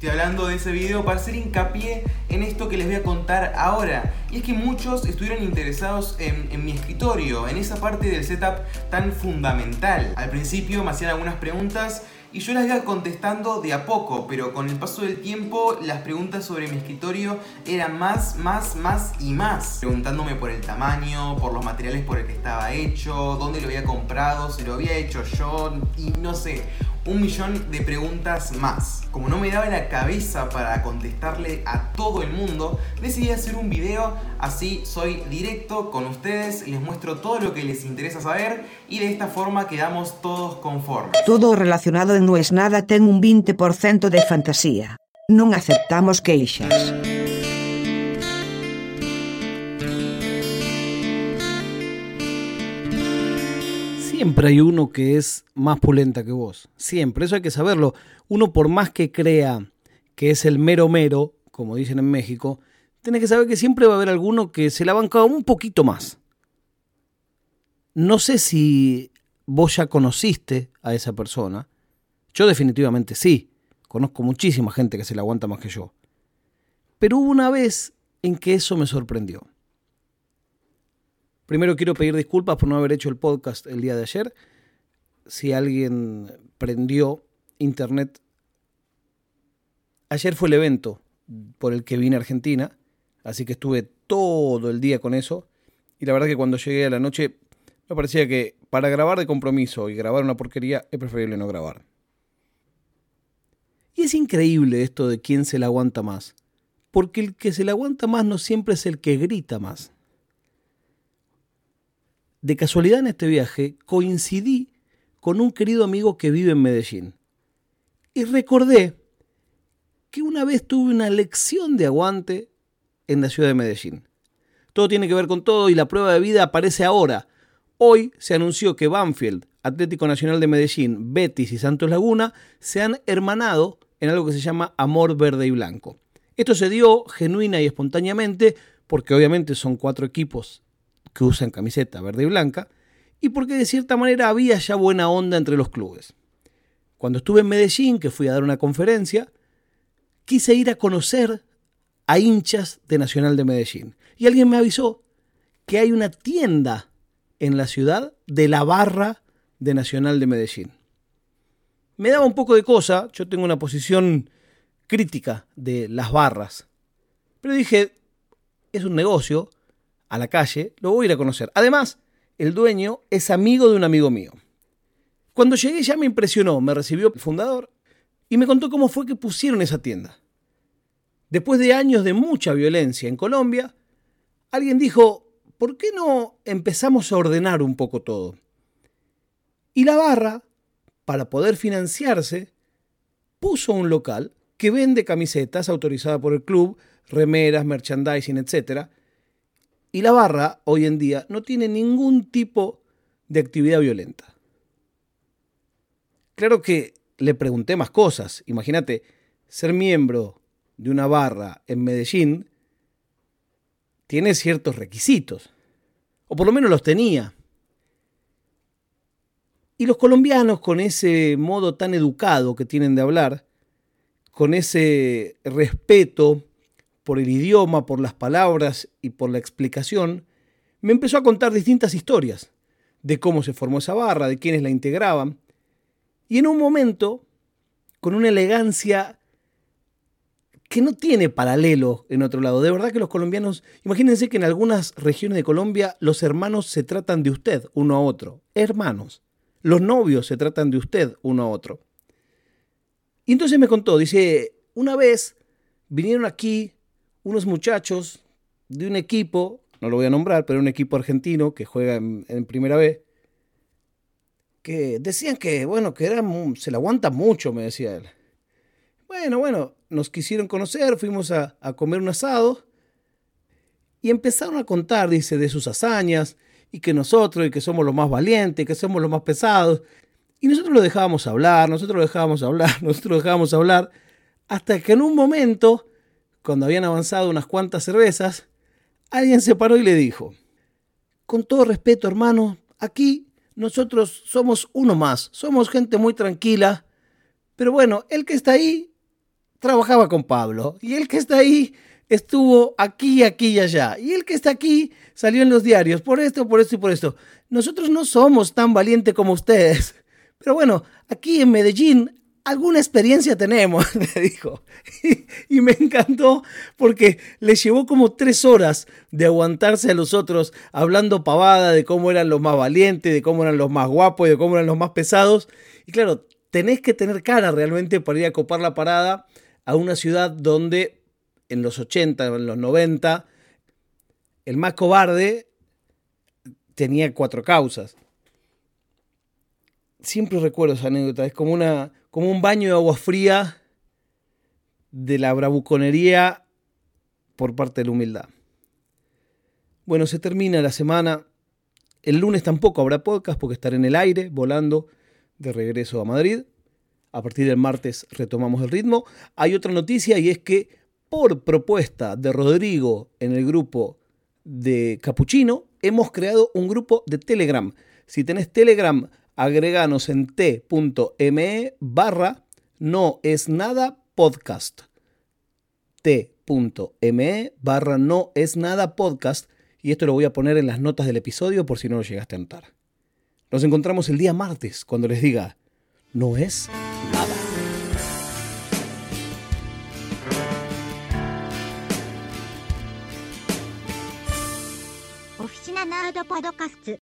Estoy hablando de ese video para hacer hincapié en esto que les voy a contar ahora. Y es que muchos estuvieron interesados en, mi escritorio, en esa parte del setup tan fundamental. Al principio me hacían algunas preguntas y yo las iba contestando de a poco, pero con el paso del tiempo las preguntas sobre mi escritorio eran más, más, más y más. Preguntándome por el tamaño, por los materiales por el que estaba hecho, dónde lo había comprado, si lo había hecho yo y no sé un millón de preguntas más. Como no me daba la cabeza para contestarle a todo el mundo, decidí hacer un video, así soy directo con ustedes, les muestro todo lo que les interesa saber y de esta forma quedamos todos conformes. Todo relacionado No es nada ten un 20% de fantasía. Non aceptamos queixas. Siempre hay uno que es más pulenta que vos. Siempre, eso hay que saberlo. Uno por más que crea que es el mero mero, como dicen en México, tenés que saber que siempre va a haber alguno que se la banca un poquito más. No sé si vos ya conociste a esa persona. Yo definitivamente sí. Conozco muchísima gente que se la aguanta más que yo. Pero hubo una vez en que eso me sorprendió. Primero quiero pedir disculpas por no haber hecho el podcast el día de ayer. Si alguien prendió internet. Ayer fue el evento por el que vine a Argentina, así que estuve todo el día con eso. Y la verdad que cuando llegué a la noche me parecía que para grabar de compromiso y grabar una porquería es preferible no grabar. Y es increíble esto de quién se la aguanta más, porque el que se la aguanta más no siempre es el que grita más de casualidad en este viaje coincidí con un querido amigo que vive en Medellín. Y recordé que una vez tuve una lección de aguante en la ciudad de Medellín. Todo tiene que ver con todo y la prueba de vida aparece ahora. Hoy se anunció que Banfield, Atlético Nacional de Medellín, Betis y Santos Laguna se han hermanado en algo que se llama Amor Verde y Blanco. Esto se dio genuina y espontáneamente porque obviamente son cuatro equipos que usan camiseta verde y blanca, y porque de cierta manera había ya buena onda entre los clubes. Cuando estuve en Medellín, que fui a dar una conferencia, quise ir a conocer a hinchas de Nacional de Medellín. Y alguien me avisó que hay una tienda en la ciudad de la barra de Nacional de Medellín. Me daba un poco de cosa, yo tengo una posición crítica de las barras, pero dije, es un negocio, a la calle, lo voy a ir a conocer. Además, el dueño es amigo de un amigo mío. Cuando llegué ya me impresionó, me recibió el fundador y me contó cómo fue que pusieron esa tienda. Después de años de mucha violencia en Colombia, alguien dijo, ¿por qué no empezamos a ordenar un poco todo? Y la barra, para poder financiarse, puso un local que vende camisetas autorizadas por el club, remeras, merchandising, etcétera, y la barra hoy en día no tiene ningún tipo de actividad violenta. Claro que le pregunté más cosas. Imagínate, ser miembro de una barra en Medellín tiene ciertos requisitos. O por lo menos los tenía. Y los colombianos, con ese modo tan educado que tienen de hablar, con ese respeto por el idioma, por las palabras y por la explicación, me empezó a contar distintas historias de cómo se formó esa barra, de quiénes la integraban. Y en un momento, con una elegancia que no tiene paralelo en otro lado. De verdad que los colombianos, imagínense que en algunas regiones de Colombia los hermanos se tratan de usted uno a otro. Hermanos. Los novios se tratan de usted uno a otro. Y entonces me contó, dice, una vez vinieron aquí unos muchachos de un equipo, no lo voy a nombrar, pero un equipo argentino que juega en, Primera B, que decían que, bueno, que era, se la aguanta mucho, me decía él. Bueno, bueno, nos quisieron conocer, fuimos a, a comer un asado y empezaron a contar, dice, de sus hazañas y que nosotros, y que somos los más valientes, que somos los más pesados. Y nosotros lo dejábamos hablar, nosotros lo dejábamos hablar, nosotros lo dejábamos hablar, hasta que en un momento cuando habían avanzado unas cuantas cervezas, alguien se paró y le dijo, con todo respeto hermano, aquí nosotros somos uno más, somos gente muy tranquila, pero bueno, el que está ahí trabajaba con Pablo. Y el que está ahí estuvo aquí, aquí y allá. Y el que está aquí salió en los diarios por esto, por esto y por esto. Nosotros no somos tan valientes como ustedes. Pero bueno, aquí en Medellín alguna experiencia tenemos, le dijo. Y, me encantó porque le llevó como tres horas de aguantarse a los otros hablando pavada de cómo eran los más valientes, de cómo eran los más guapos y de cómo eran los más pesados. Y claro, tenés que tener cara realmente para ir a copar la parada a una ciudad donde en los 80, en los 90, el más cobarde tenía cuatro causas. Siempre recuerdo esa anécdota, es como, una, como un baño de agua fría de la bravuconería por parte de la humildad. Bueno, se termina la semana. El lunes tampoco habrá podcast porque estaré en el aire, volando de regreso a Madrid. A partir del martes retomamos el ritmo. Hay otra noticia y es que por propuesta de Rodrigo en el grupo de Capuchino, hemos creado un grupo de Telegram. Si tenés Telegram, agreganos en t.me barra no es nada podcast. t.me barra no es nada podcast. Y esto lo voy a poner en las notas del episodio por si no lo llegaste a notar. Nos encontramos el día martes cuando les diga, no es nada. Oficina Nerd Podcast.